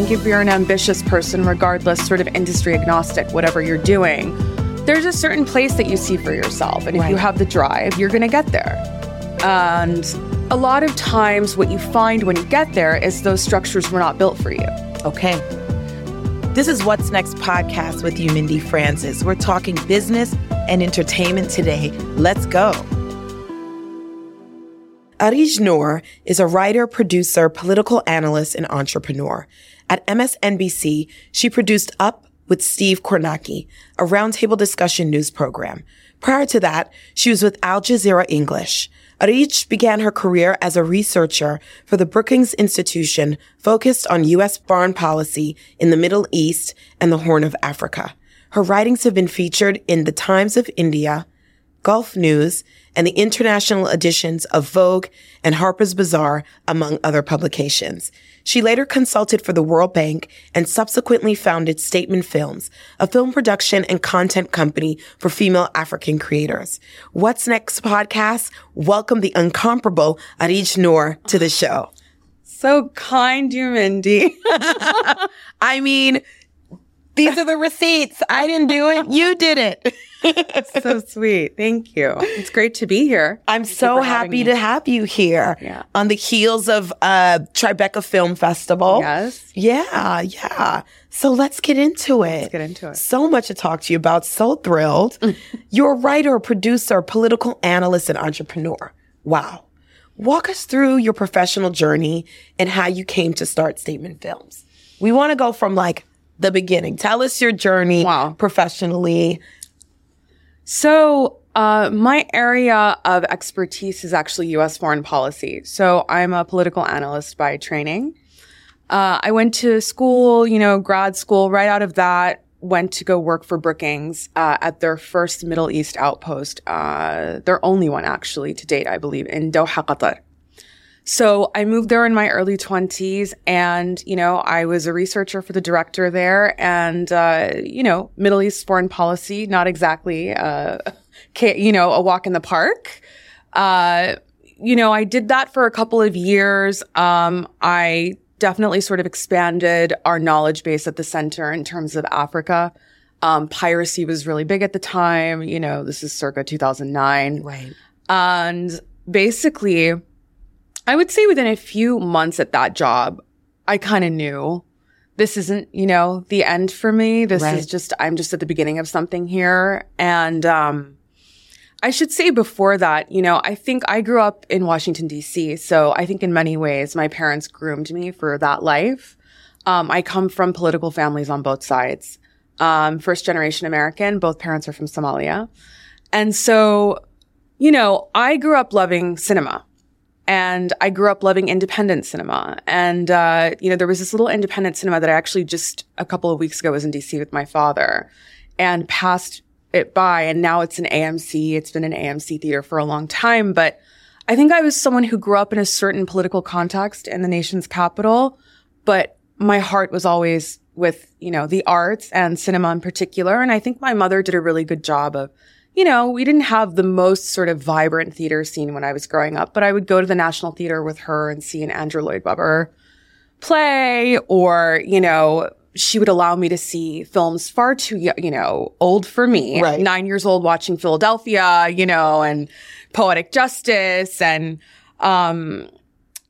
think if you're an ambitious person, regardless, sort of industry agnostic, whatever you're doing, there's a certain place that you see for yourself. And if Right. you have the drive, you're going to get there. And a lot of times, what you find when you get there is those structures were not built for you. Okay. This is What's Next podcast with Umindi Francis. We're talking business and entertainment today. Let's go. Areej Noor is a writer, producer, political analyst, and entrepreneur. At MSNBC, she produced Up with Steve Kornacki, a roundtable discussion news program. Prior to that, she was with Al Jazeera English. Areej began her career as a researcher for the Brookings Institution focused on U.S. foreign policy in the Middle East and the Horn of Africa. Her writings have been featured in the Times of India, Gulf News, and the international editions of Vogue and Harper's Bazaar, among other publications. She later consulted for the World Bank and subsequently founded Statement Films, a film production and content company for female African creators. What's Next podcast? Welcome the incomparable Areej Noor to the show. So kind, Umindi. I mean, these are the receipts. I didn't do it. You did it. It's so sweet. Thank you. It's great to be here. I'm Thank so happy to have you here Yeah. on the heels of uh Tribeca Film Festival. Yes. Yeah, yeah. So let's get into it. Let's get into it. So much to talk to you about. So thrilled. You're a writer, producer, political analyst, and entrepreneur. Wow. Walk us through your professional journey and how you came to start Statement Films. We want to go from like the beginning. Tell us your journey Wow. professionally. So, uh, my area of expertise is actually U.S. foreign policy. So, I'm a political analyst by training. Uh, I went to school, you know, grad school. Right out of that, went to go work for Brookings uh, at their first Middle East outpost, uh, their only one actually to date, I believe, in Doha, Qatar. So I moved there in my early 20s and, you know, I was a researcher for the director there and, uh, you know, Middle East foreign policy, not exactly, uh, you know, a walk in the park. Uh, you know, I did that for a couple of years. Um, I definitely sort of expanded our knowledge base at the center in terms of Africa. Um, piracy was really big at the time. You know, this is circa 2009. Right. And basically, I would say within a few months at that job, I kind of knew this isn't, you know, the end for me. This Right. is just, I'm just at the beginning of something here. And, um, I should say before that, you know, I think I grew up in Washington, DC. So I think in many ways, my parents groomed me for that life. Um, I come from political families on both sides. Um, first generation American, both parents are from Somalia. And so, you know, I grew up loving cinema and I grew up loving independent cinema. And, uh, you know, there was this little independent cinema that I actually just a couple of weeks ago was in DC with my father and passed it by. And now it's an AMC. It's been an AMC theater for a long time. But I think I was someone who grew up in a certain political context in the nation's capital, but my heart was always with, you know, the arts and cinema in particular. And I think my mother did a really good job of, you know, we didn't have the most sort of vibrant theater scene when I was growing up, but I would go to the National Theater with her and see an Andrew Lloyd Webber play or, you know, she would allow me to see films far too, yo- you know, old for me. Right. Nine years old watching Philadelphia, you know, and Poetic Justice and, um,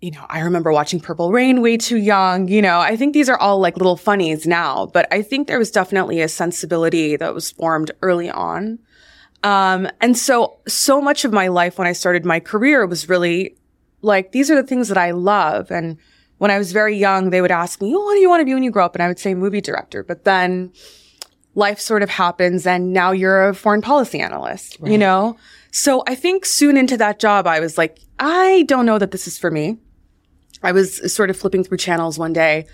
you know, I remember watching Purple Rain way too young. You know, I think these are all like little funnies now, but I think there was definitely a sensibility that was formed early on. Um, and so, so much of my life when I started my career was really like, these are the things that I love. And when I was very young, they would ask me, oh, what do you want to be when you grow up? And I would say movie director. But then life sort of happens and now you're a foreign policy analyst, you know? So I think soon into that job, I was like, I don't know that this is for me. I was sort of flipping through channels one day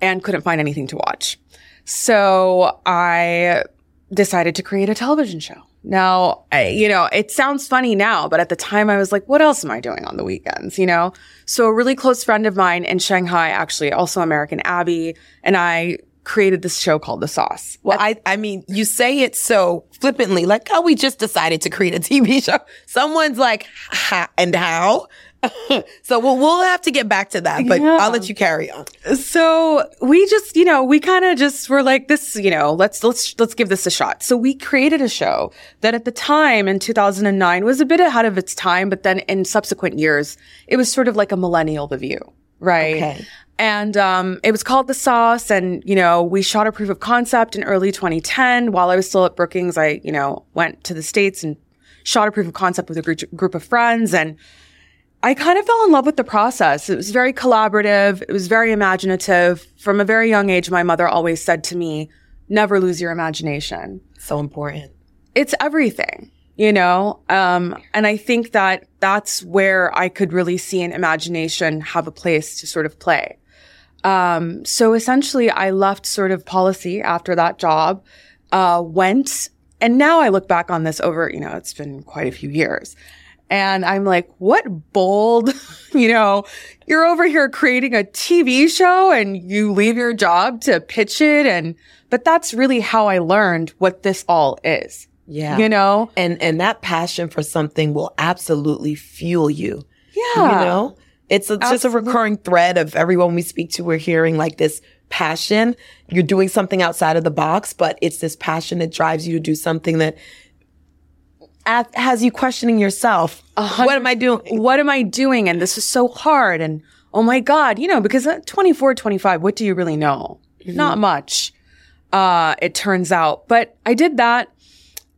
and couldn't find anything to watch. So I decided to create a television show. Now, I, you know, it sounds funny now, but at the time I was like, what else am I doing on the weekends? You know? So a really close friend of mine in Shanghai, actually, also American Abby, and I created this show called The Sauce. Well, I, I mean, you say it so flippantly, like, oh, we just decided to create a TV show. Someone's like, ha, and how? so we'll we'll have to get back to that, but Yeah. I'll let you carry on. so we just, you know, we kind of just were like, this, you know, let's, let's, let's give this a shot. So we created a show that at the time in 2009 was a bit ahead of its time, but then in subsequent years, it was sort of like a millennial The View, right? Okay. And um, it was called The Sauce. And, you know, we shot a proof of concept in early 2010. While I was still at Brookings, I, you know, went to the States and shot a proof of concept with a group, group of friends. And I kind of fell in love with the process. It was very collaborative. It was very imaginative. From a very young age, my mother always said to me, never lose your imagination So important. it's everything, you know? Um, and I think that that's where I could really see an imagination have a place to sort of play. Um, so essentially I left sort of policy after that job, uh, went, and now I look back on this over, you know, it's been quite a few years. And I'm like, what bold, you know, you're over here creating a TV show and you leave your job to pitch it. And, but that's really how I learned what this all is. Yeah. You know? and and that passion for something will absolutely fuel you. Yeah. You know? It's, it's just a recurring thread of everyone we speak to, we're hearing like this passion. You're doing something outside of the box, but it's this passion that drives you to do something that at, has you questioning yourself. What am I doing? What am I doing? And this is so hard. And oh my God, you know, because at 24, 25, what do you really know? Not much. Uh, it turns out, but I did that.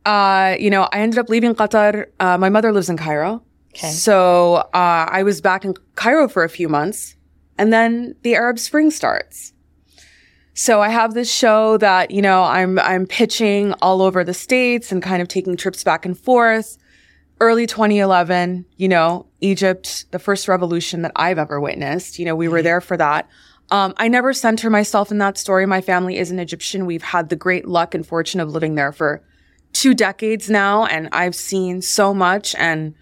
Uh, you know, I ended up leaving Qatar. Uh, my mother lives in Cairo. Okay. So, uh, I was back in Cairo for a few months and then the Arab Spring starts. So I have this show that, you know, I'm, I'm pitching all over the States and kind of taking trips back and forth. Early 2011, you know, Egypt, the first revolution that I've ever witnessed. You know, we were there for that. Um, I never center myself in that story. My family is an Egyptian. We've had the great luck and fortune of living there for two decades now. And I've seen so much and,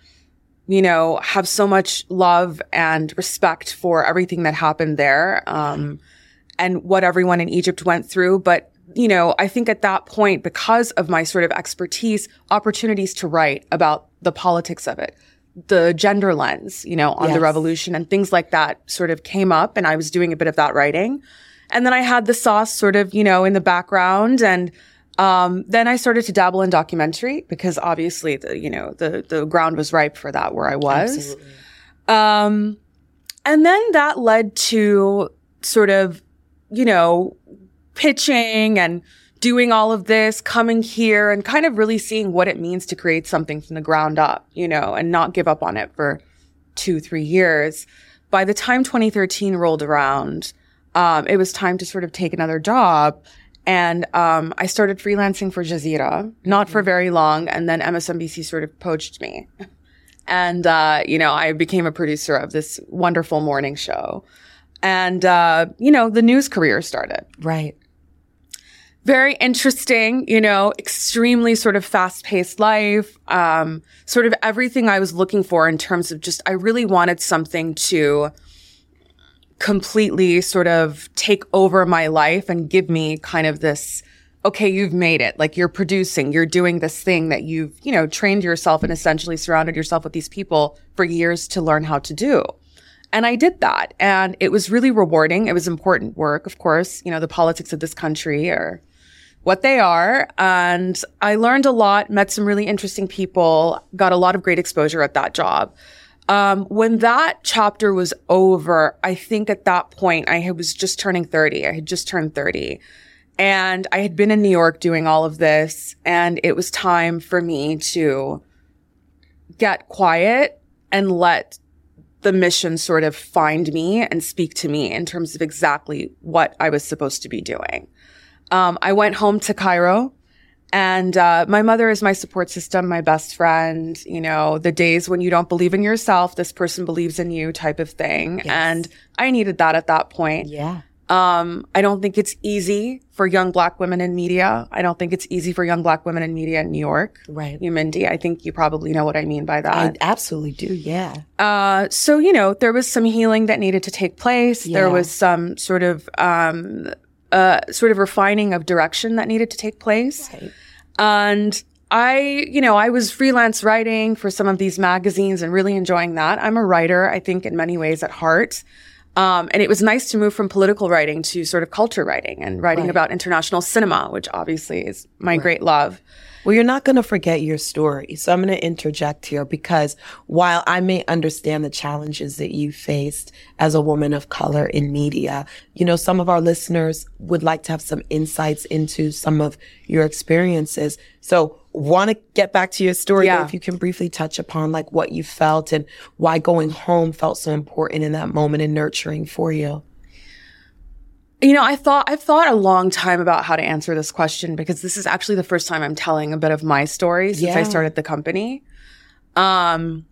you know, have so much love and respect for everything that happened there. Um, and what everyone in Egypt went through. But, you know, I think at that point, because of my sort of expertise, opportunities to write about the politics of it, the gender lens, you know, on the revolution and things like that sort of came up and I was doing a bit of that writing. And then I had the sauce sort of, you know, in the background and, um, then I started to dabble in documentary because obviously the, you know, the, the ground was ripe for that where I was. Absolutely. Um, and then that led to sort of, you know, pitching and doing all of this, coming here and kind of really seeing what it means to create something from the ground up, you know, and not give up on it for two, three years. By the time 2013 rolled around, um, it was time to sort of take another job. And um, I started freelancing for Jazeera, not for very long. And then MSNBC sort of poached me. And, uh, you know, I became a producer of this wonderful morning show. And, uh, you know, the news career started. Right. Very interesting, you know, extremely sort of fast paced life. Um, sort of everything I was looking for in terms of just, I really wanted something to completely sort of take over my life and give me kind of this, okay, you've made it. Like you're producing, you're doing this thing that you've, you know, trained yourself and essentially surrounded yourself with these people for years to learn how to do. And I did that. And it was really rewarding. It was important work, of course. You know, the politics of this country are what they are. And I learned a lot, met some really interesting people, got a lot of great exposure at that job. Um, when that chapter was over, I think at that point I was just turning 30. I had just turned 30. And I had been in New York doing all of this. And it was time for me to get quiet and let the mission sort of find me and speak to me in terms of exactly what I was supposed to be doing. Um, I went home to Cairo and, uh, my mother is my support system, my best friend, you know, the days when you don't believe in yourself, this person believes in you type of thing. And I needed that at that point. Yeah. Um, I don't think it's easy for young black women in media. I don't think it's easy for young black women in media in New York. Right. Umindi, I think you probably know what I mean by that. I absolutely do. Yeah. Uh, so you know, there was some healing that needed to take place. There was some sort of um, uh, sort of refining of direction that needed to take place, Right. and I, you know, I was freelance writing for some of these magazines and really enjoying that. I'm a writer, I think, in many ways at heart. Um, and it was nice to move from political writing to sort of culture writing and writing Right. about international cinema, which obviously is my great love. Well, you're not going to forget your story. So I'm going to interject here because while I may understand the challenges that you faced as a woman of color in media, you know, some of our listeners would like to have some insights into some of your experiences. So want to get back to your story. Yeah. If you can briefly touch upon like what you felt and why going home felt so important in that moment and nurturing for you. You know, I thought I've thought a long time about how to answer this question because this is actually the first time I'm telling a bit of my story since I started the company. Um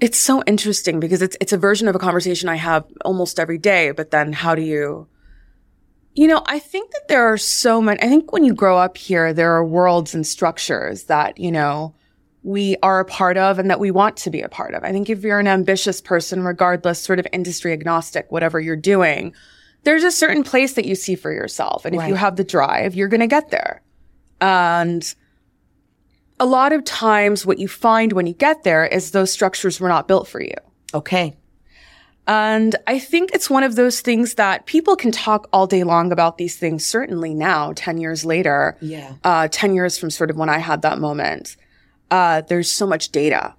it's so interesting because it's it's a version of a conversation I have almost every day, but then how do you you know, I think that there are so many I think when you grow up here there are worlds and structures that, you know, we are a part of and that we want to be a part of. I think if you're an ambitious person, regardless, sort of industry agnostic, whatever you're doing, there's a certain place that you see for yourself. And if you have the drive, you're going to get there. And a lot of times what you find when you get there is those structures were not built for you. Okay. And I think it's one of those things that people can talk all day long about these things, certainly now, 10 years later Yeah. uh, 10 years from sort of when I had that moment, uh, there's so much data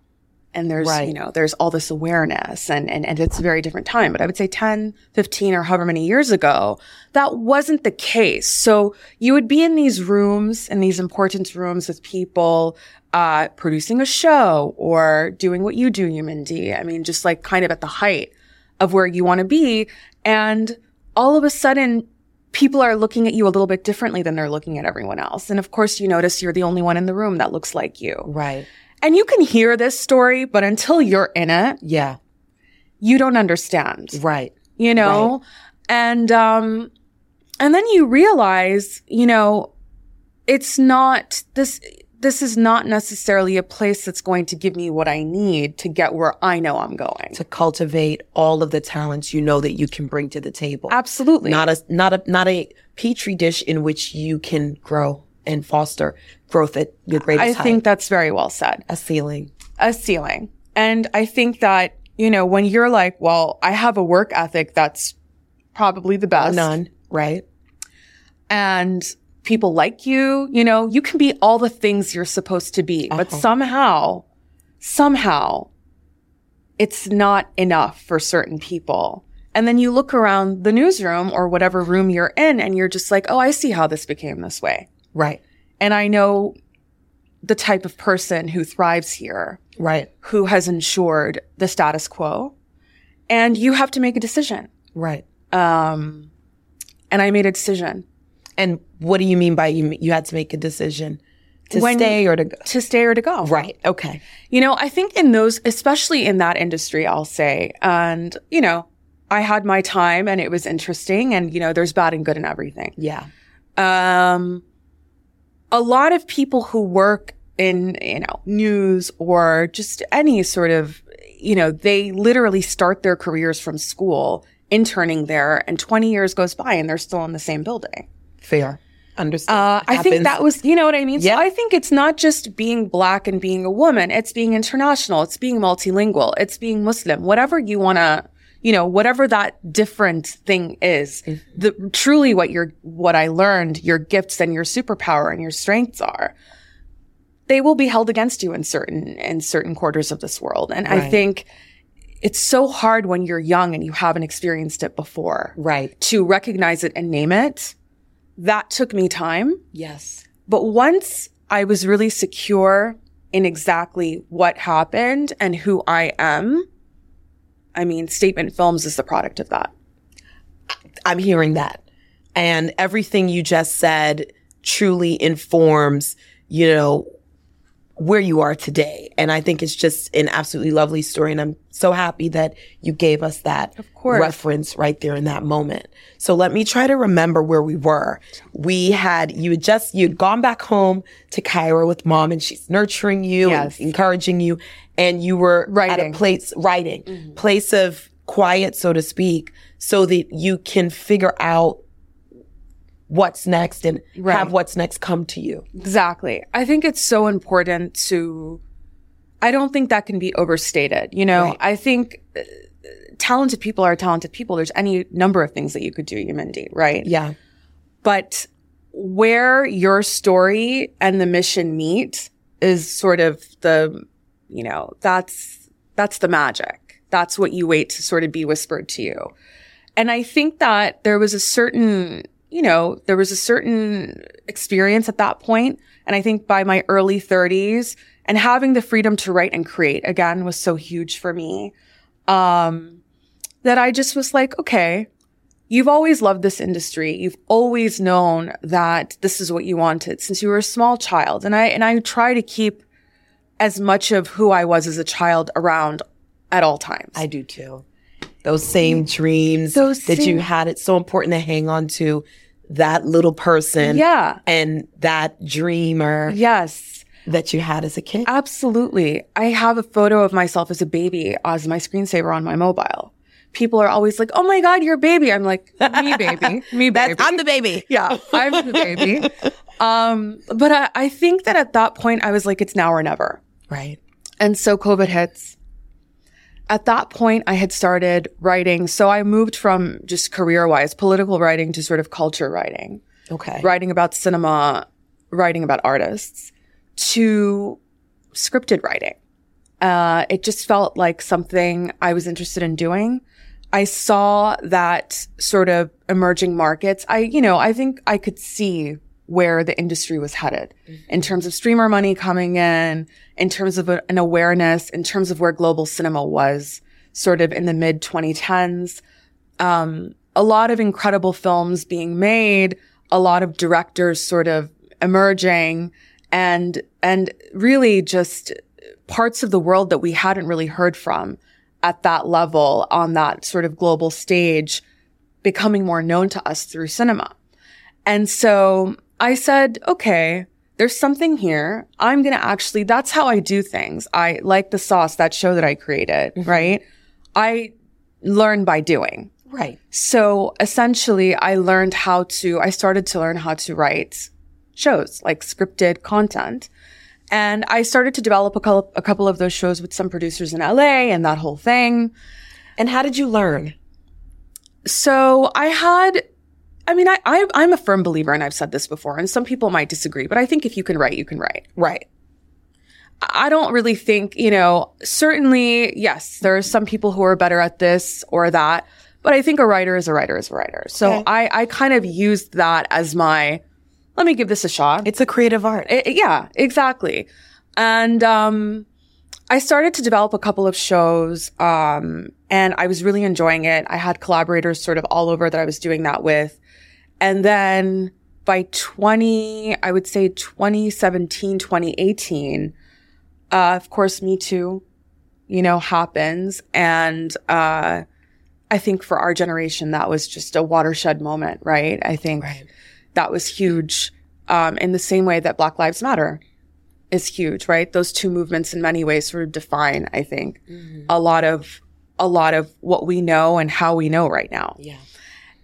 and there's, Right. you know, there's all this awareness and, and, and it's a very different time. But I would say 10, 15 or however many years ago, that wasn't the case. So you would be in these rooms in these important rooms with people, uh, producing a show or doing what you do, Umindi. I mean, just like kind of at the height of where you want to be. And all of a sudden, people are looking at you a little bit differently than they're looking at everyone else. And of course, you notice you're the only one in the room that looks like you. Right. And you can hear this story, but until you're in it, Yeah. you don't understand, Right. you know? Right. And, um, and then you realize, you know, it's not this, this is not necessarily a place that's going to give me what I need to get where I know I'm going. To cultivate all of the talents you know that you can bring to the table. Absolutely. Not a not a not a petri dish in which you can grow and foster growth at your greatest I height. think that's very well said. a ceiling. a ceiling. And I think that, you know, when you're like, well, I have a work ethic that's probably the best None. Right. and people like you, you know, you can be all the things you're supposed to be, but Uh-huh. somehow, somehow it's not enough for certain people. And then you look around the newsroom or whatever room you're in and you're just like, oh, I see how this became this way. Right. And I know the type of person who thrives here. Right. who has ensured the status quo. And you have to make a decision. Right. Um, and I made a decision And what do you mean by you? You had to make a decision to When- stay or to go. to stay or to go. Right. Okay. You know, I think in those, especially in that industry, I'll say, and, you know, I had my time and it was interesting and, you know, there's bad and good in everything. Yeah. Um, a lot of people who work in, you know, news or just any sort of, you know, they literally start their careers from school interning there and 20 years goes by and they're still in the same building. Fair. Understand. Uh, I think that was, you know what I mean? Yeah. So I think it's not just being black and being a woman. It's being international. It's being multilingual. It's being Muslim, whatever you want to, you know, whatever that different thing is, the truly what your, what I learned, your gifts and your superpower and your strengths are, they will be held against you in certain, in certain quarters of this world. And I think it's so hard when you're young and you haven't experienced it before right. to recognize it and name it. That took me time. Yes. But once I was really secure in exactly what happened and who I am, I mean, Statement Films is the product of that. I'm hearing that. And everything you just said truly informs, you know, where you are today. And I think it's just an absolutely lovely story. And I'm so happy that you gave us that course. reference right there in that moment. So let me try to remember where we were. We had, you had just, you'd gone back home to Cairo with mom and she's nurturing you Yes. and encouraging you. And you were at a place, writing, mm-hmm. place of quiet, so to speak, so that you can figure out what's next and Right. have what's next come to you. Exactly. I think it's so important to, I don't think that can be overstated. You know, Right. I think uh, talented people are talented people. There's any number of things that you could do, Umindi, right? Yeah. But where your story and the mission meet is sort of the, you know, that's, that's the magic. That's what you wait to sort of be whispered to you. And I think that there was a certain, you know, there was a certain experience at that point. And I think by my early 30s and having the freedom to write and create again was so huge for me. Um, that I just was like, okay, you've always loved this industry. You've always known that this is what you wanted since you were a small child. And I, and I try to keep as much of who I was as a child around at all times. I do too. Those same dreams Those that same- you had. It's so important to hang on to that little person yeah. and that dreamer Yes. that you had as a kid. Absolutely. I have a photo of myself as a baby as my screensaver on my mobile. People are always like, "Oh my god, you're a baby." I'm like, "Me baby, me baby." I'm the baby. yeah, I'm the baby. Um, but I, I think that at that point, I was like, "It's now or never." Right. And so COVID hits. At that point, I had started writing. So I moved from just career wise, political writing to sort of culture writing, Okay. writing about cinema, writing about artists to scripted writing. Uh, it just felt like something I was interested in doing. I saw that sort of emerging markets. I, you know, I think I could see where the industry was headed in terms of streamer money coming in, in terms of a- an awareness, in terms of where global cinema was sort of in the mid 2010s. Um, a lot of incredible films being made, a lot of directors sort of emerging and, and really just parts of the world that we hadn't really heard from at that level on that sort of global stage becoming more known to us through cinema. And so I said, okay, there's something here. I'm going to actually, that's how I do things. I like the sauce, that show that I created, mm-hmm. right? I learn by doing. Right. So essentially, I learned how to, I started to learn how to write shows, like scripted content. And I started to develop a couple, a couple of those shows with some producers in LA and that whole thing. And how did you learn? So I had, I mean, I, I, I'm a firm believer, and I've said this before, and some people might disagree, but I think if you can write, you can write. Right. I don't really think, you know, certainly, yes, there are some people who are better at this or that, but I think a writer is a writer is a writer. So Okay. I, I kind of used that as my, let me give this a shot. It's a creative art. I- yeah, exactly. And um, I started to develop a couple of shows, um, and I was really enjoying it. I had collaborators sort of all over that I was doing that with. And then by 20, I would say 2017, 2018, uh, of course, Me Too, you know, happens. And uh, I think for our generation, that was just a watershed moment, right? I think Right. that was huge um, in the same way that Black Lives Matter is huge, right? Those two movements in many ways sort of define, I think, a lot of a lot of what we know and how we know right now. Yeah.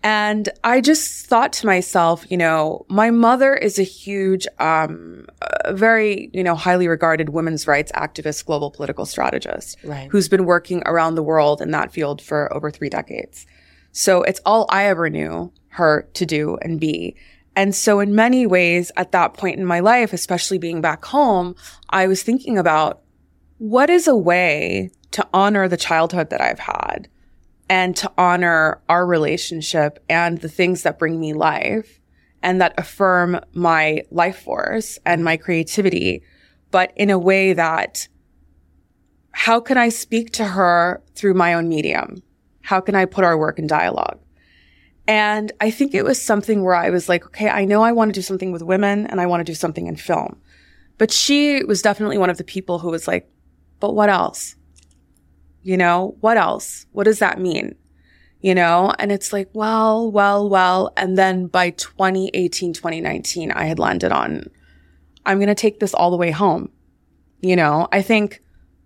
And I just thought to myself, you know, my mother is a huge, um, a very, you know, highly regarded women's rights activist, global political strategist Right. who's been working around the world in that field for over three decades. So it's all I ever knew her to do and be. And so in many ways at that point in my life, especially being back home, I was thinking about what is a way to honor the childhood that I've had and to honor our relationship and the things that bring me life and that affirm my life force and my creativity, but in a way that how can I speak to her through my own medium? How can I put our work in dialogue? And I think it was something where I was like, okay, I know I want to do something with women and I want to do something in film. But she was definitely one of the people who was like, but what else? You know, what else? What does that mean? You know, and it's like, well, well, well. And then by 2018, 2019, I had landed on, I'm going to take this all the way home. You know, I think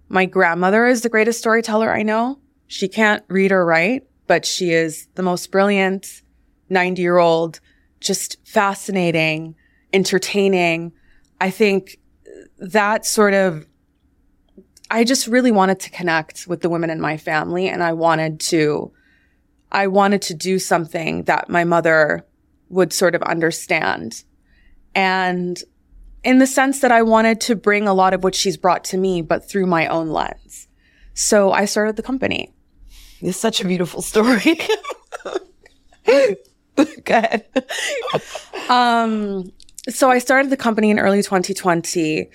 my grandmother is the greatest storyteller I know. She can't read or write, but she is the most brilliant 90 year old just fascinating, entertaining. I think that sort of, I just really wanted to connect with the women in my family and I wanted to, I wanted to do something that my mother would sort of understand. And in the sense that I wanted to bring a lot of what she's brought to me, but through my own lens. So I started the company. It's such a beautiful story. Go ahead. Um, so I started the company in early 2020.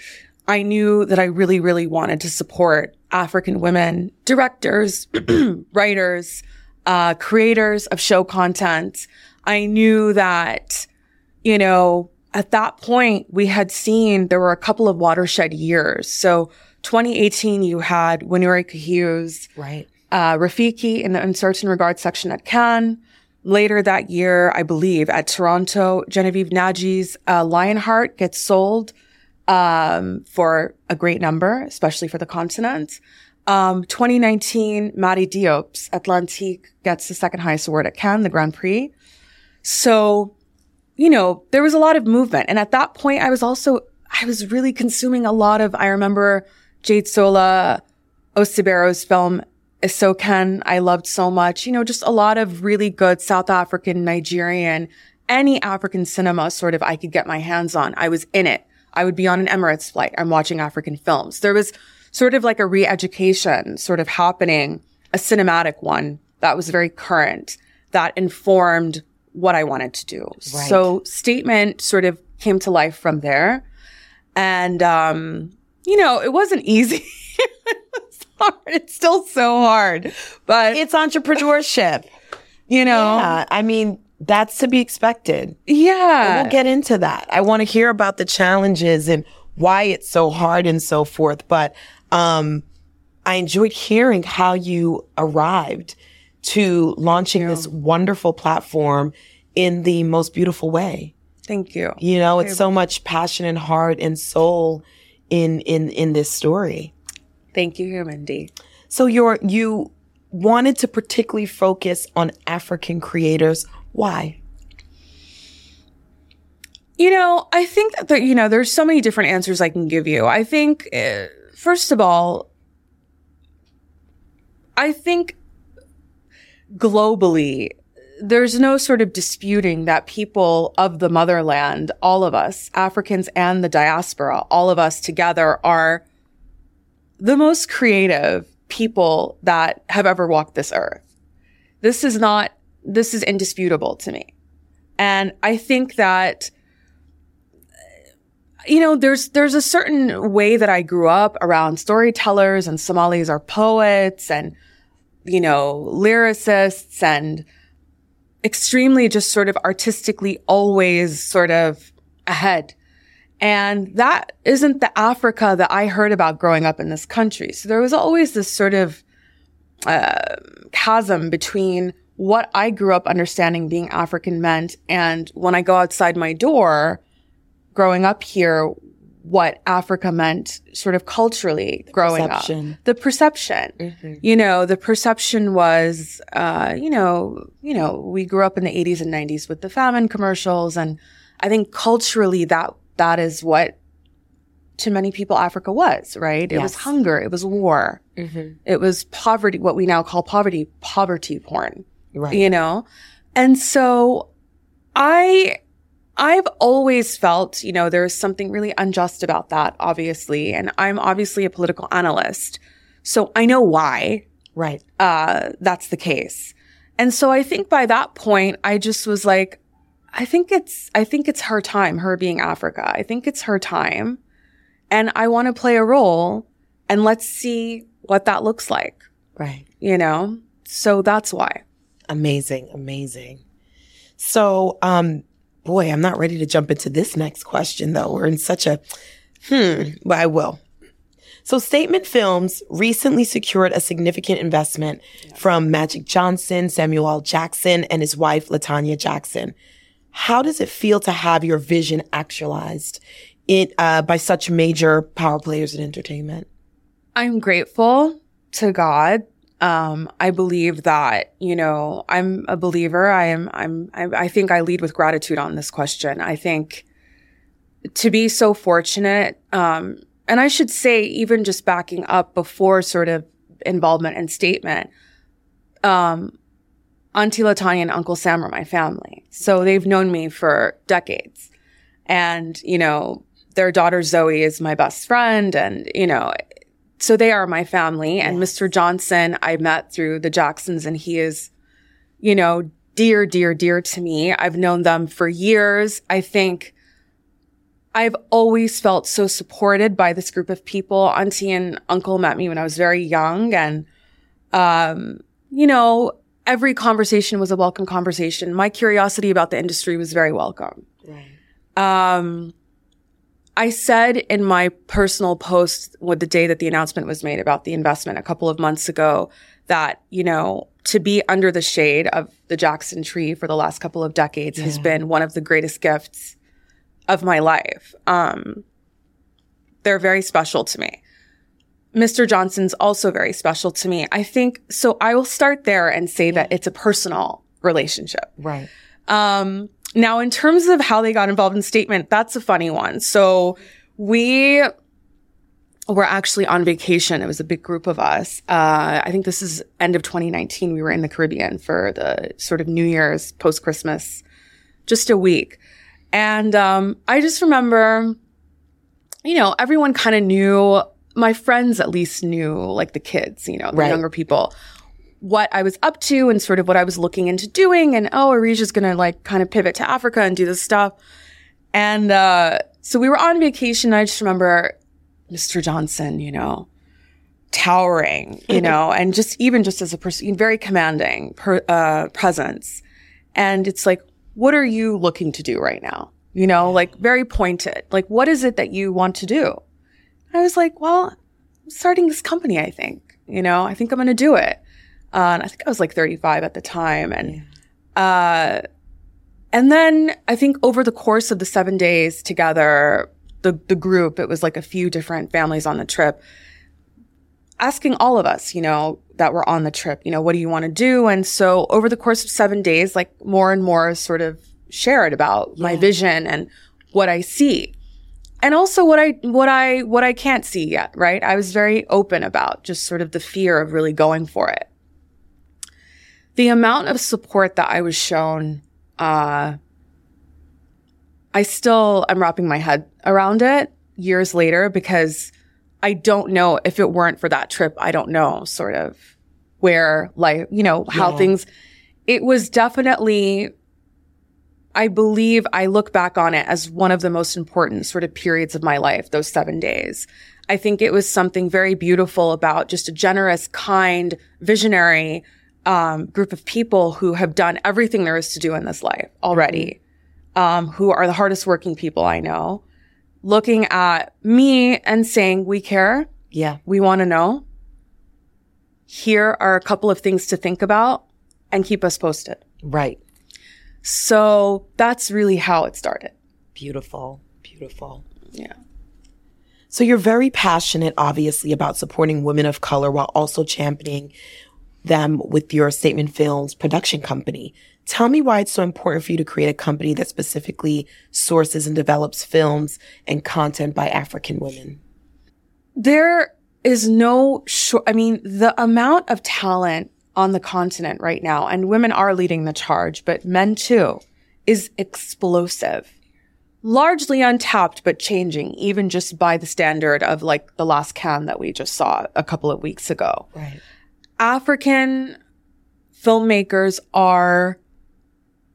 I knew that I really, really wanted to support African women, directors, writers, uh, creators of show content. I knew that, you know, at that point we had seen there were a couple of watershed years. So 2018, you had Wanuri Kahiu's Right. uh, Rafiki in the Un Certain Regard section at Cannes. Later that year, I believe, at Toronto, Genevieve Nnaji's uh, Lionheart gets sold um, for a great number, especially for the continent. Um, 2019, Mati Diop's Atlantique gets the second highest award at Cannes, the Grand Prix. So, you know, there was a lot of movement. And at that point, I was also, I was really consuming a lot of, I remember Jade Sola, Osibero's film Isoken, I loved so much. You know, just a lot of really good South African, Nigerian, any African cinema sort of I could get my hands on. I was in it. I would be on an Emirates flight. I'm watching African films. There was sort of like a re-education sort of happening, a cinematic one that was very current that informed what I wanted to do. Right. So statement sort of came to life from there. And, um, you know, it wasn't easy. it's hard. It's still so hard, but It's entrepreneurship. you know, Yeah, I mean, that's to be expected. yeah. We'll get into that. I want to hear about the challenges and why it's so hard and so forth. But um, I enjoyed hearing how you arrived to launching this wonderful platform in the most beautiful way. Thank you. You know, it's so much passion and heart and soul in in in this story. Thank you, Mindy. So you're you wanted to particularly focus on African creators. Why? You know, I think that, you know, there's so many different answers I can give you. I think, uh, first of all, I think globally, there's no sort of disputing that people of the motherland, all of us, Africans and the diaspora, all of us together are the most creative people that have ever walked this earth. This is not, this is indisputable to me. And I think that you know, there's there's a certain way that I grew up around storytellers and Somalis are poets and you know, lyricists and extremely just sort of artistically always sort of ahead. And that isn't the Africa that I heard about growing up in this country. So there was always this sort of uh, chasm between what I grew up understanding being African meant and when I go outside my door, growing up here, what Africa meant sort of culturally growing perception. up. The perception. You know, the perception was, uh, you know, you know, we grew up in the 80s and 90s with the famine commercials. And I think culturally that, that is what to many people Africa was, right? It was hunger. It was war. It was poverty, what we now call poverty, poverty porn Right. you know? And so I, I've always felt, you know, there's something really unjust about that, obviously. And I'm obviously a political analyst. So I know why, Right. uh, that's the case. And so I think by that point, I just was like, I think it's, I think it's her time, her being Africa. I think it's her time. And I want to play a role and let's see what that looks like, Right. you know? So that's why. Amazing. Amazing. So, um, boy, I'm not ready to jump into this next question though. We're in such a, hmm, but I will. So Statement Films recently secured a significant investment from Magic Johnson, Samuel L. Jackson, and his wife, Latanya Jackson. How does it feel to have your vision actualized it, uh, by such major power players in entertainment? I'm grateful to God. Um, I believe that, you know, I'm a believer. I am, I'm, I, I think I lead with gratitude on this question. I think to be so fortunate, um, and I should say, even just backing up before sort of involvement and statement, um, Auntie Latanya and Uncle Sam are my family. So they've known me for decades. And, you know, their daughter Zoe is my best friend. And, you know, so they are my family. And yes. Mr. Johnson, I met through the Jacksons and he is, you know, dear, dear, dear to me. I've known them for years. I think I've always felt so supported by this group of people. Auntie and uncle met me when I was very young and, um, you know, every conversation was a welcome conversation. My curiosity about the industry was very welcome. Right. Um, I said in my personal post with the day that the announcement was made about the investment a couple of months ago that, you know, to be under the shade of the Jackson tree for the last couple of decades yeah. has been one of the greatest gifts of my life. Um, they're very special to me. Mr. Johnson's also very special to me. I think so. I will start there and say that it's a personal relationship. Right. Um, now, in terms of how they got involved in statement, that's a funny one. So we were actually on vacation. It was a big group of us. Uh, I think this is end of 2019. We were in the Caribbean for the sort of New Year's post Christmas, just a week. And um, I just remember, you know, everyone kind of knew, my friends at least knew, like the kids, you know, the right. younger people what I was up to and sort of what I was looking into doing. And oh, Areej's gonna like kind of pivot to Africa and do this stuff. And uh, so we were on vacation. I just remember Mr. Johnson, you know, towering, you know, and just even just as a person, very commanding per, uh, presence. And it's like, what are you looking to do right now? You know, like very pointed. Like, what is it that you want to do? I was like, well, I'm starting this company, I think. You know, I think I'm going to do it. Uh, I think I was like 35 at the time. And, uh, and then I think over the course of the seven days together, the, the group, it was like a few different families on the trip, asking all of us, you know, that were on the trip, you know, what do you want to do? And so over the course of seven days, like more and more sort of shared about yeah. my vision and what I see. And also what I, what I, what I can't see yet, right? I was very open about just sort of the fear of really going for it the amount of support that I was shown, uh, I still am wrapping my head around it years later because I don't know if it weren't for that trip. I don't know sort of where like, you know, how yeah. things, it was definitely, I believe I look back on it as one of the most important sort of periods of my life, those seven days. I think it was something very beautiful about just a generous, kind, visionary, um, group of people who have done everything there is to do in this life already, um, who are the hardest working people I know, looking at me and saying, we care. Yeah. We want to know. Here are a couple of things to think about and keep us posted. Right. So that's really how it started. Beautiful. Beautiful. Yeah. So you're very passionate, obviously, about supporting women of color while also championing them with your Statement Films production company. Tell me why it's so important for you to create a company that specifically sources and develops films and content by African women. There is no short, I mean, the amount of talent on the continent right now, and women are leading the charge, but men too, is explosive. Largely untapped, but changing, even just by the standard of like the last Cannes that we just saw a couple of weeks ago. Right. African filmmakers are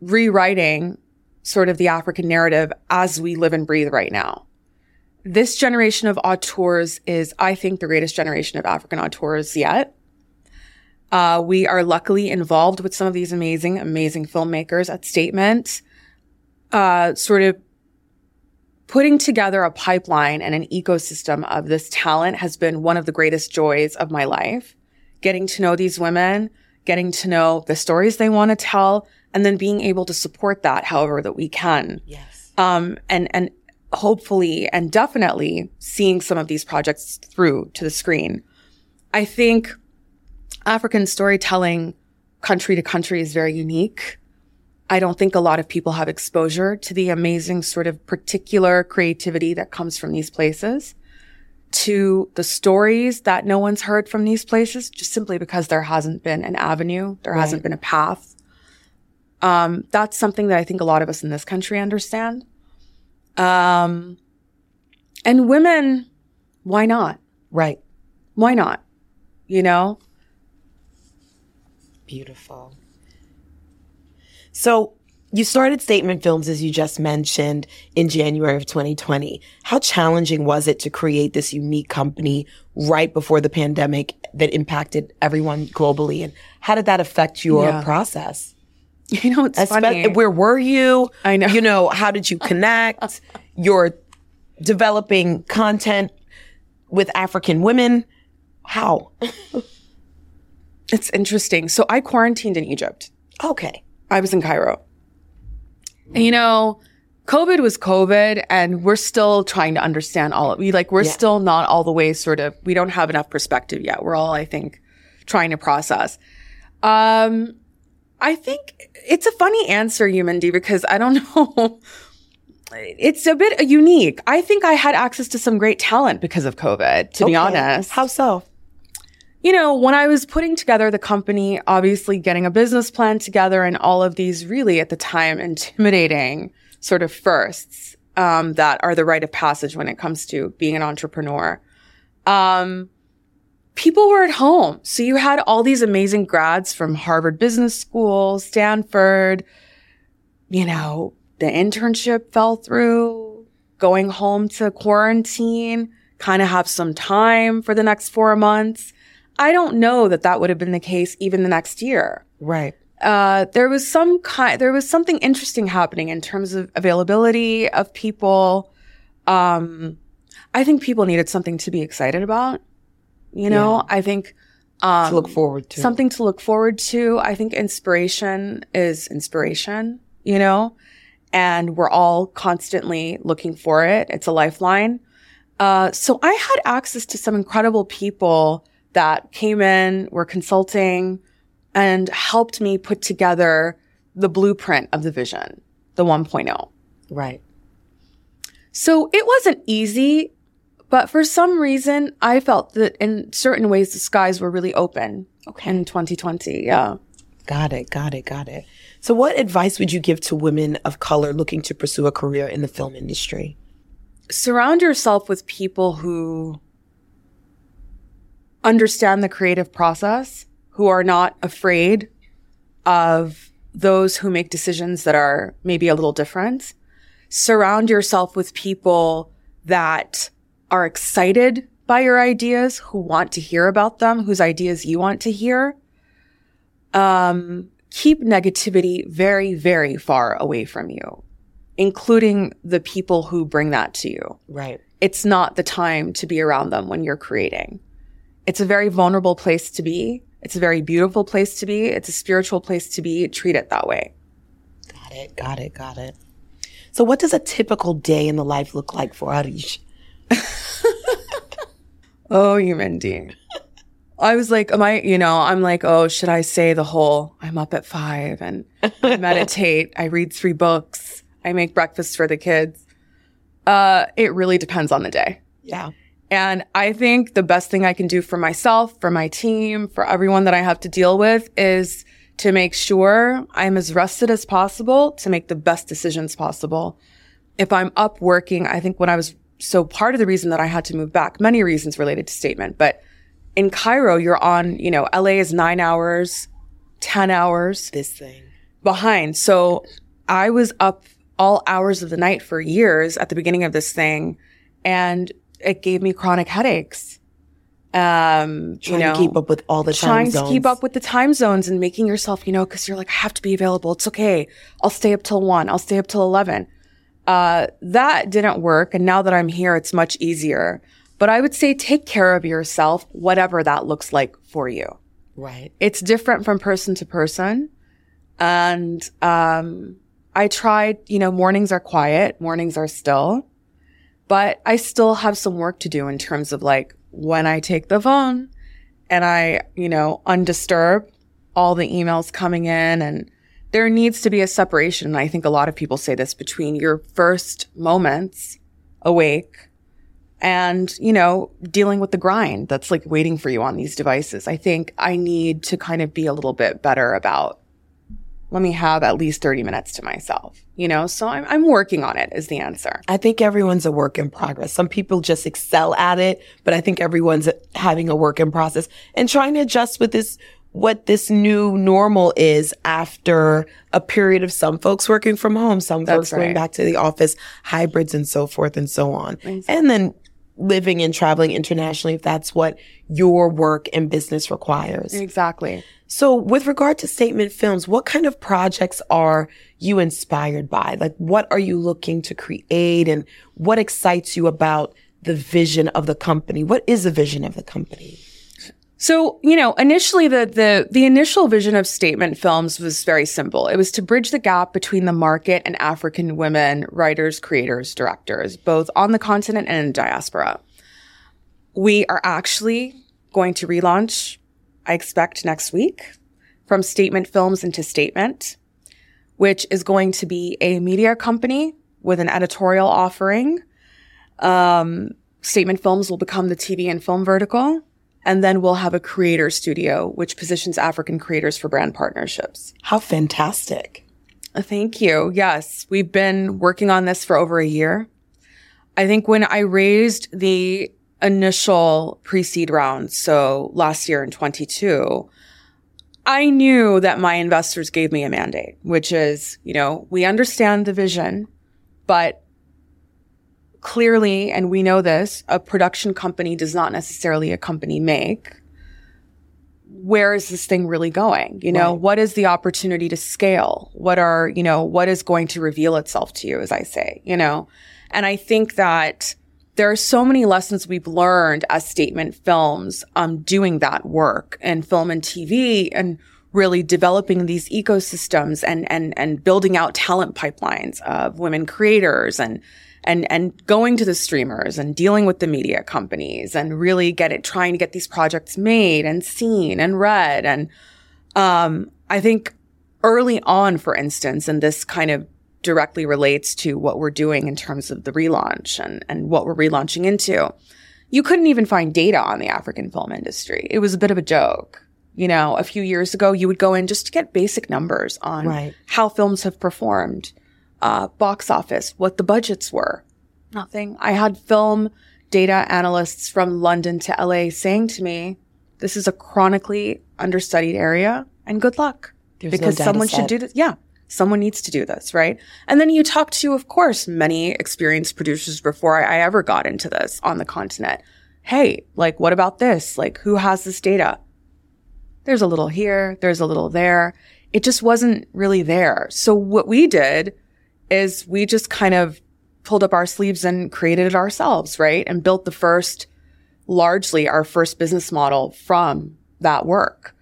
rewriting sort of the African narrative as we live and breathe right now. This generation of auteurs is, I think, the greatest generation of African auteurs yet. Uh, we are luckily involved with some of these amazing, amazing filmmakers at Statement, uh, sort of putting together a pipeline and an ecosystem of this talent has been one of the greatest joys of my life getting to know these women, getting to know the stories they want to tell, and then being able to support that however that we can. Yes. Um, and, and hopefully and definitely seeing some of these projects through to the screen. I think African storytelling country to country is very unique. I don't think a lot of people have exposure to the amazing sort of particular creativity that comes from these places, to the stories that no one's heard from these places, just simply because there hasn't been an avenue, there right. hasn't been a path. Um, that's something that I think a lot of us in this country understand. Um, and women, why not? Right. Why not? You know? Beautiful. So you started Statement Films, as you just mentioned, in January of 2020. How challenging was it to create this unique company right before the pandemic that impacted everyone globally? And how did that affect your yeah. process? You know, it's Espe- funny. Where were you? I know. You know, how did you connect? You're developing content with African women. How? It's interesting. So I quarantined in Egypt. Okay. I was in Cairo. You know, COVID was COVID and we're still trying to understand all of we like we're yeah. still not all the way sort of we don't have enough perspective yet. We're all I think trying to process. Um I think it's a funny answer, Umindi, because I don't know. it's a bit unique. I think I had access to some great talent because of COVID, to okay. be honest. How so? You know, when I was putting together the company, obviously getting a business plan together and all of these really at the time intimidating sort of firsts um, that are the rite of passage when it comes to being an entrepreneur. Um, people were at home. So you had all these amazing grads from Harvard Business School, Stanford, you know, the internship fell through, going home to quarantine, kind of have some time for the next four months I don't know that that would have been the case even the next year. Right. Uh, there was some kind, there was something interesting happening in terms of availability of people. Um, I think people needed something to be excited about. You know, yeah. I think, um, to look forward to something to look forward to. I think inspiration is inspiration, you know, and we're all constantly looking for it. It's a lifeline. Uh, so I had access to some incredible people that came in, were consulting, and helped me put together the blueprint of the vision, the 1.0. Right. So it wasn't easy, but for some reason, I felt that in certain ways the skies were really open okay. in 2020. Yeah. Got it. Got it. Got it. So, what advice would you give to women of color looking to pursue a career in the film industry? Surround yourself with people who understand the creative process, who are not afraid of those who make decisions that are maybe a little different. Surround yourself with people that are excited by your ideas, who want to hear about them, whose ideas you want to hear. Um, keep negativity very, very far away from you, including the people who bring that to you. Right. It's not the time to be around them when you're creating. It's a very vulnerable place to be. It's a very beautiful place to be. It's a spiritual place to be. Treat it that way. Got it. Got it. Got it. So, what does a typical day in the life look like for Areej? oh, Umindi. I was like, am I, you know, I'm like, oh, should I say the whole, I'm up at five and I meditate, I read three books, I make breakfast for the kids. Uh, it really depends on the day. Yeah. And I think the best thing I can do for myself, for my team, for everyone that I have to deal with is to make sure I'm as rested as possible to make the best decisions possible. If I'm up working, I think when I was so part of the reason that I had to move back, many reasons related to statement, but in Cairo, you're on, you know, LA is nine hours, 10 hours. This thing. Behind. So I was up all hours of the night for years at the beginning of this thing. And it gave me chronic headaches. Um, trying you know, to keep up with all the trying to keep up with the time zones and making yourself, you know, because you're like, I have to be available. It's okay. I'll stay up till one. I'll stay up till eleven. Uh, that didn't work, and now that I'm here, it's much easier. But I would say take care of yourself, whatever that looks like for you. Right. It's different from person to person, and um, I tried. You know, mornings are quiet. Mornings are still. But I still have some work to do in terms of like when I take the phone and I, you know, undisturb all the emails coming in and there needs to be a separation. I think a lot of people say this between your first moments awake and, you know, dealing with the grind that's like waiting for you on these devices. I think I need to kind of be a little bit better about let me have at least 30 minutes to myself, you know? So I'm, I'm working on it is the answer. I think everyone's a work in progress. Some people just excel at it, but I think everyone's having a work in process and trying to adjust with this what this new normal is after a period of some folks working from home, some That's folks right. going back to the office, hybrids and so forth and so on. Exactly. And then living and traveling internationally if that's what your work and business requires. Exactly. So with regard to statement films, what kind of projects are you inspired by? Like what are you looking to create and what excites you about the vision of the company? What is the vision of the company? So, you know, initially the, the, the initial vision of statement films was very simple. It was to bridge the gap between the market and African women writers, creators, directors, both on the continent and in diaspora. We are actually going to relaunch, I expect next week, from statement films into statement, which is going to be a media company with an editorial offering. Um, statement films will become the TV and film vertical and then we'll have a creator studio, which positions African creators for brand partnerships. How fantastic. Thank you. Yes, we've been working on this for over a year. I think when I raised the initial pre-seed round, so last year in 22, I knew that my investors gave me a mandate, which is, you know, we understand the vision, but clearly, and we know this, a production company does not necessarily a company make. Where is this thing really going? You know, right. what is the opportunity to scale? What are, you know, what is going to reveal itself to you, as I say, you know? And I think that there are so many lessons we've learned as statement films, um, doing that work and film and TV and really developing these ecosystems and, and, and building out talent pipelines of women creators and, and and going to the streamers and dealing with the media companies and really get it trying to get these projects made and seen and read. And um, I think early on for instance and this kind of directly relates to what we're doing in terms of the relaunch and and what we're relaunching into you couldn't even find data on the African film industry. It was a bit of a joke. You know a few years ago you would go in just to get basic numbers on right. how films have performed uh, box office, what the budgets were. Nothing. I had film data analysts from London to LA saying to me, this is a chronically understudied area and good luck There's because no someone set. should do this. Yeah. Someone needs to do this, right? And then you talk to, of course, many experienced producers before I, I ever got into this on the continent. Hey, like, what about this? Like, who has this data? There's a little here. There's a little there. It just wasn't really there. So what we did is we just kind of pulled up our sleeves and created it ourselves, right? And built the first, largely our first business model from that work.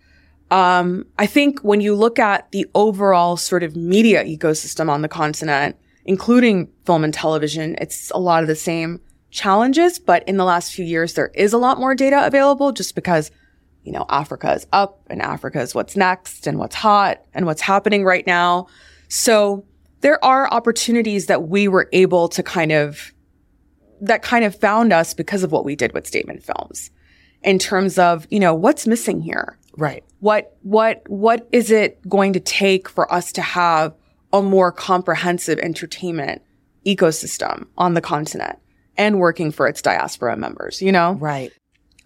Um, I think when you look at the overall sort of media ecosystem on the continent, including film and television, it's a lot of the same challenges, but in the last few years, there is a lot more data available just because, you know, Africa is up and Africa is what's next and what's hot and what's happening right now. So there are opportunities that we were able to kind of, that kind of found us because of what we did with statement films in terms of, you know, what's missing here? Right. What, what, what is it going to take for us to have a more comprehensive entertainment ecosystem on the continent and working for its diaspora members, you know? Right.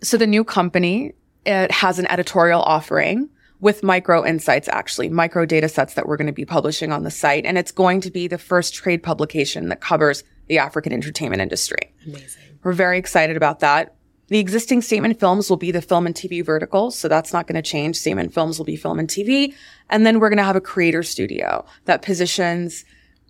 So the new company, it has an editorial offering with micro insights, actually, micro data sets that we're going to be publishing on the site. And it's going to be the first trade publication that covers the African entertainment industry. Amazing. We're very excited about that. The existing statement films will be the film and TV vertical. So that's not going to change. Statement films will be film and TV. And then we're going to have a creator studio that positions,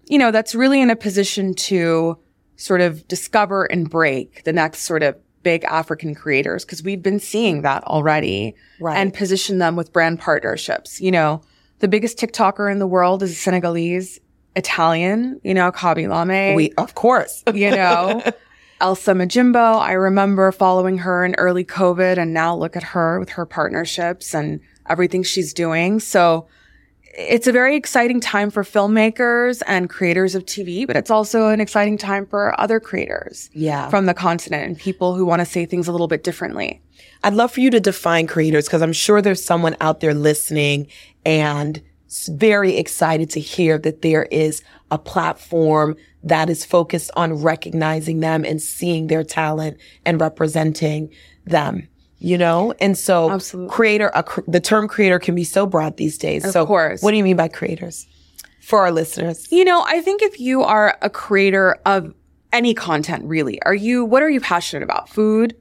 you know, that's really in a position to sort of discover and break the next sort of big African creators because we've been seeing that already right. and position them with brand partnerships. You know, the biggest TikToker in the world is a Senegalese Italian, you know, Khaby Lame. We, of course. you know, Elsa Majimbo, I remember following her in early COVID and now look at her with her partnerships and everything she's doing. So it's a very exciting time for filmmakers and creators of TV, but it's also an exciting time for other creators Yeah. from the continent and people who want to say things a little bit differently. I'd love for you to define creators because I'm sure there's someone out there listening and very excited to hear that there is a platform that is focused on recognizing them and seeing their talent and representing them. You know, and so Absolutely. creator, cr- the term creator can be so broad these days. Of so course. what do you mean by creators for our listeners? You know, I think if you are a creator of any content, really, are you, what are you passionate about? Food?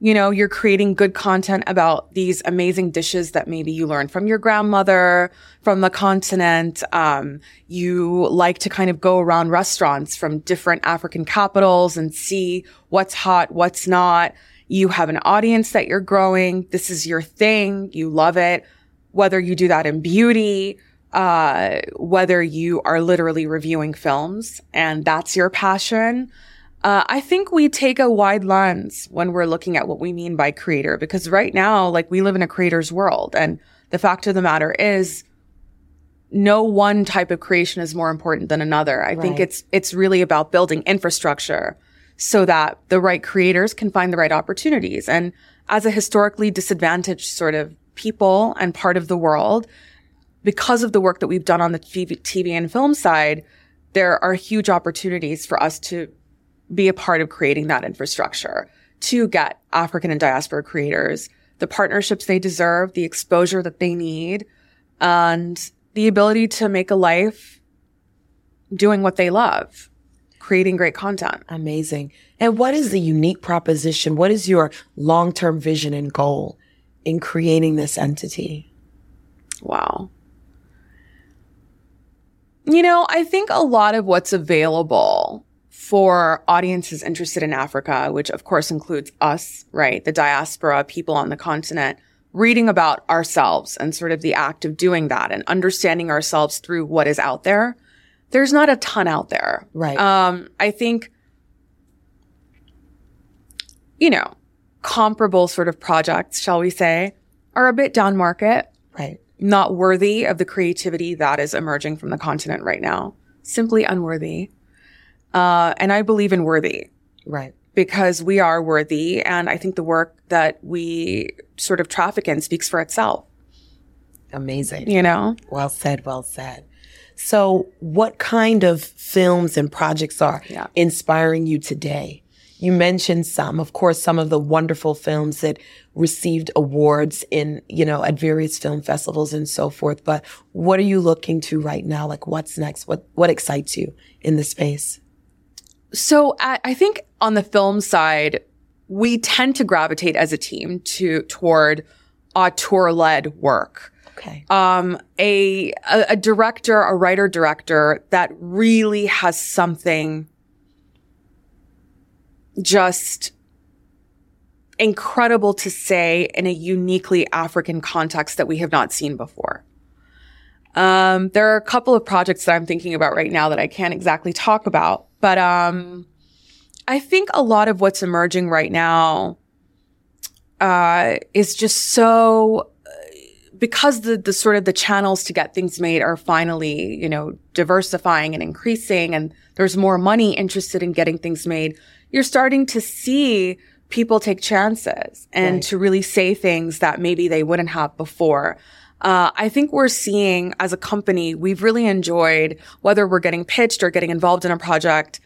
You know, you're creating good content about these amazing dishes that maybe you learned from your grandmother, from the continent. Um, you like to kind of go around restaurants from different African capitals and see what's hot, what's not. You have an audience that you're growing. This is your thing. You love it. Whether you do that in beauty, uh, whether you are literally reviewing films and that's your passion. Uh, I think we take a wide lens when we're looking at what we mean by creator because right now, like we live in a creator's world. And the fact of the matter is no one type of creation is more important than another. I think it's, it's really about building infrastructure so that the right creators can find the right opportunities. And as a historically disadvantaged sort of people and part of the world, because of the work that we've done on the TV, and film side, there are huge opportunities for us to be a part of creating that infrastructure to get African and diaspora creators the partnerships they deserve, the exposure that they need, and the ability to make a life doing what they love, creating great content. Amazing. And what is the unique proposition? What is your long-term vision and goal in creating this entity? Wow. You know, I think a lot of what's available for audiences interested in Africa, which of course includes us, right? The diaspora, people on the continent, reading about ourselves and sort of the act of doing that and understanding ourselves through what is out there. There's not a ton out there. Right. Um, I think, you know, comparable sort of projects, shall we say, are a bit down market right. not worthy of the creativity that is emerging from the continent right now. Simply unworthy. Uh, and I believe in worthy Right. because we are worthy. And I think the work that we sort of traffic in speaks for itself, Amazing. you know? Well said. Well said. So what kind of films and projects are Yeah. inspiring you today? You mentioned some, of course, some of the wonderful films that received awards in, you know, at various film festivals and so forth. But what are you looking to right now? Like what's next? What, what excites you in the space? So I, I think on the film side, we tend to gravitate as a team to toward auteur led work. Okay. um, a, a a director, a writer director that really has something just incredible to say in a uniquely African context that we have not seen before. Um, there are a couple of projects that I'm thinking about right now that I can't exactly talk about, but um, I think a lot of what's emerging right now uh, is just so because the the sort of the channels to get things made are finally, you know, diversifying and increasing and there's more money interested in getting things made, you're starting to see people take chances and Right. to really say things that maybe they wouldn't have before. Uh, I think we're seeing as a company, we've really enjoyed whether we're getting pitched or getting involved in a project,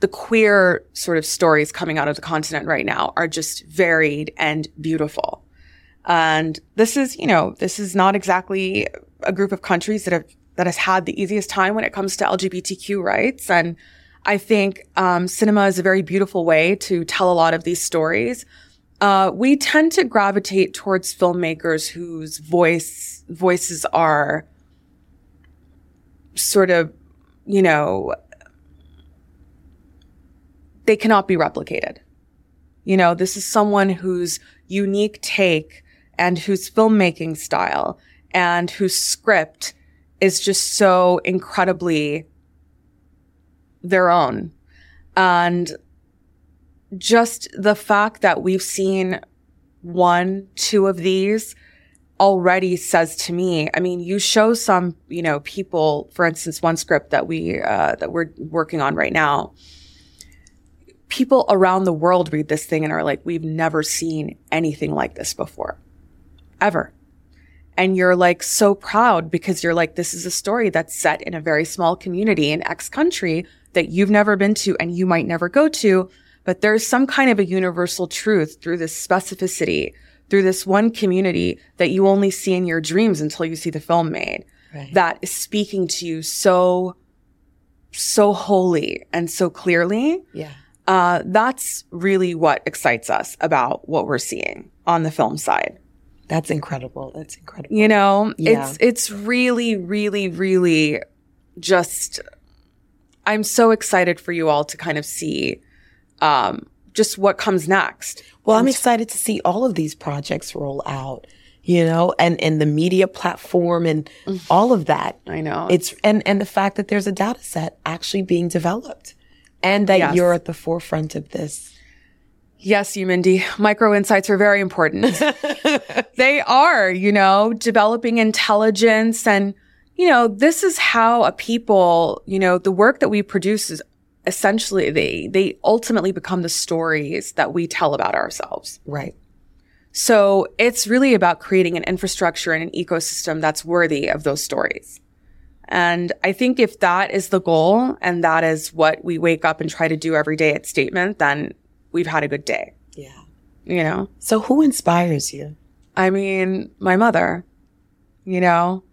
the queer sort of stories coming out of the continent right now are just varied and beautiful. And this is, you know, this is not exactly a group of countries that have that has had the easiest time when it comes to LGBTQ rights. And I think um, cinema is a very beautiful way to tell a lot of these stories. Uh, we tend to gravitate towards filmmakers whose voice voices are sort of, you know, they cannot be replicated. You know, this is someone whose unique take and whose filmmaking style and whose script is just so incredibly their own. And just the fact that we've seen one, two of these already says to me, I mean, you show some, you know, people, for instance, one script that we, uh, that we're working on right now, people around the world read this thing and are like, we've never seen anything like this before, ever. And you're like so proud because you're like, this is a story that's set in a very small community in X country that you've never been to and you might never go to. But there's some kind of a universal truth through this specificity, through this one community that you only see in your dreams until you see the film made right. that is speaking to you so, so wholly and so clearly. Yeah. Uh, that's really what excites us about what we're seeing on the film side. That's incredible. That's incredible. You know, yeah. it's, it's really, really, really just, I'm so excited for you all to kind of see, um, just what comes next. Well, I'm excited to see all of these projects roll out, you know, and, and the media platform and mm. all of that. I know. It's, and, and the fact that there's a data set actually being developed and that yes. you're at the forefront of this. Yes, Umindi. Micro insights are very important. they are, you know, developing intelligence and, you know, this is how a people, you know, the work that we produce is essentially they, they ultimately become the stories that we tell about ourselves. Right. So it's really about creating an infrastructure and an ecosystem that's worthy of those stories. And I think if that is the goal and that is what we wake up and try to do every day at Statement, then we've had a good day. Yeah. You know? So who inspires you? I mean, my mother, you know,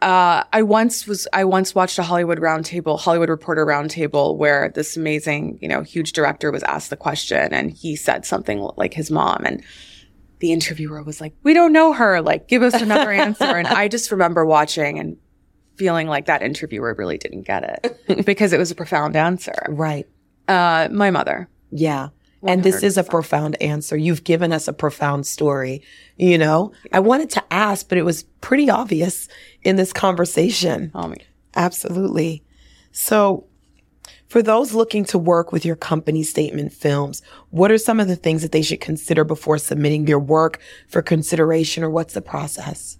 uh, I once was, I once watched a Hollywood roundtable, Hollywood Reporter roundtable where this amazing, you know, huge director was asked the question and he said something like his mom and the interviewer was like, we don't know her. Like, give us another answer. And I just remember watching and feeling like that interviewer really didn't get it because it was a profound answer. Right. Uh, my mother. Yeah. 100%. And this is a profound answer. You've given us a profound story. You know, I wanted to ask, but it was pretty obvious in this conversation. Oh. Absolutely. So for those looking to work with your company statement films, what are some of the things that they should consider before submitting their work for consideration or what's the process?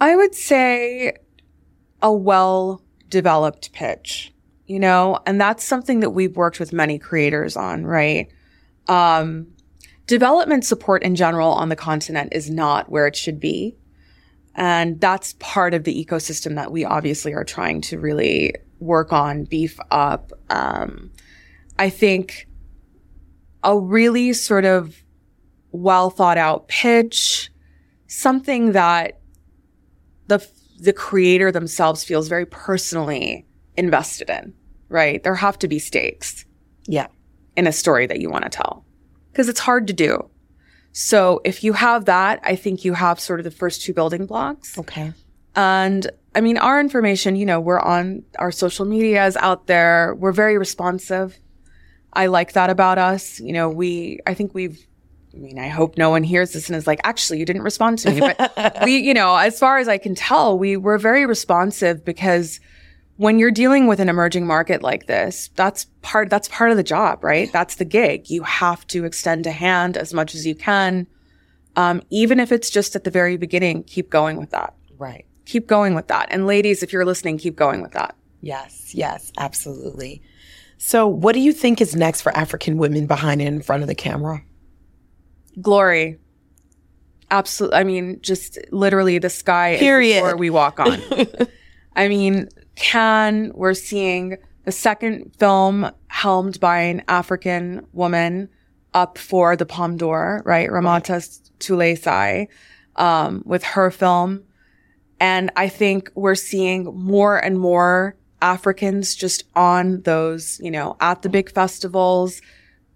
I would say a well developed pitch, you know, and that's something that we've worked with many creators on, right? Um, development support in general on the continent is not where it should be. And that's part of the ecosystem that we obviously are trying to really work on, beef up. Um, I think a really sort of well thought out pitch, something that the the creator themselves feels very personally invested in, right? There have to be stakes. Yeah. In a story that you want to tell. Cuz it's hard to do. So if you have that, I think you have sort of the first two building blocks. Okay. And I mean, our information, you know, we're on our social medias out there. We're very responsive. I like that about us. You know, we, I think we've I mean, I hope no one hears this and is like, actually, you didn't respond to me. But we, you know, as far as I can tell, we were very responsive because when you're dealing with an emerging market like this, that's part, that's part of the job, right? That's the gig. You have to extend a hand as much as you can. Um, even if it's just at the very beginning, keep going with that. Right. Keep going with that. And ladies, if you're listening, keep going with that. Yes. Yes. Absolutely. So what do you think is next for African women behind and in front of the camera? glory. Absolutely. I mean, just literally the sky Period. where we walk on. I mean, Cannes, we're seeing the second film helmed by an African woman up for the Palme d'Or, right? Ramata-Toulaye Sy, um, with her film. And I think we're seeing more and more Africans just on those, you know, at the big festivals,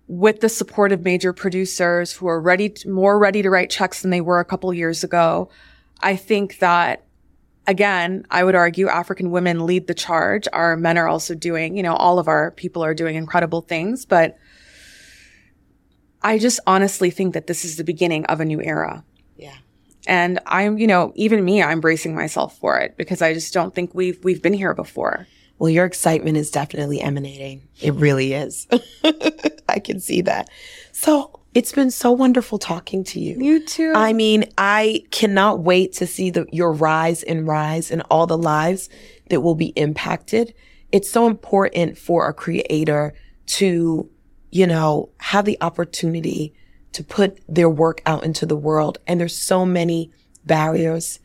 with the support of major producers who are ready, to, more ready to write checks than they were a couple years ago. I think that again, I would argue African women lead the charge. Our men are also doing, you know, all of our people are doing incredible things, but I just honestly think that this is the beginning of a new era. Yeah. And I'm, you know, even me, I'm bracing myself for it because I just don't think we've we've been here before. Well, your excitement is definitely emanating. It really is. I can see that. So it's been so wonderful talking to you. You too. I mean, I cannot wait to see the, your rise and rise and all the lives that will be impacted. It's so important for a creator to, you know, have the opportunity to put their work out into the world. And there's so many barriers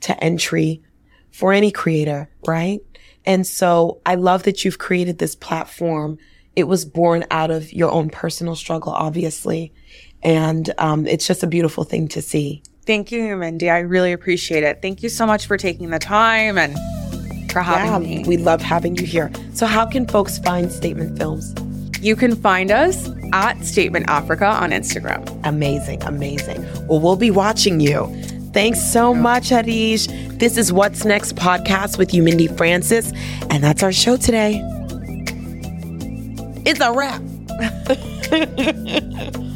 to entry for any creator, right? And so I love that you've created this platform. It was born out of your own personal struggle, obviously. And um, it's just a beautiful thing to see. Thank you, Mindy. I really appreciate it. Thank you so much for taking the time and for having yeah, me. We love having you here. So, how can folks find Statement Films? You can find us at Statement Africa on Instagram. Amazing, amazing. Well, we'll be watching you. Thanks so much, Areej. This is What's Next podcast with Umindi Francis. And that's our show today. It's a wrap.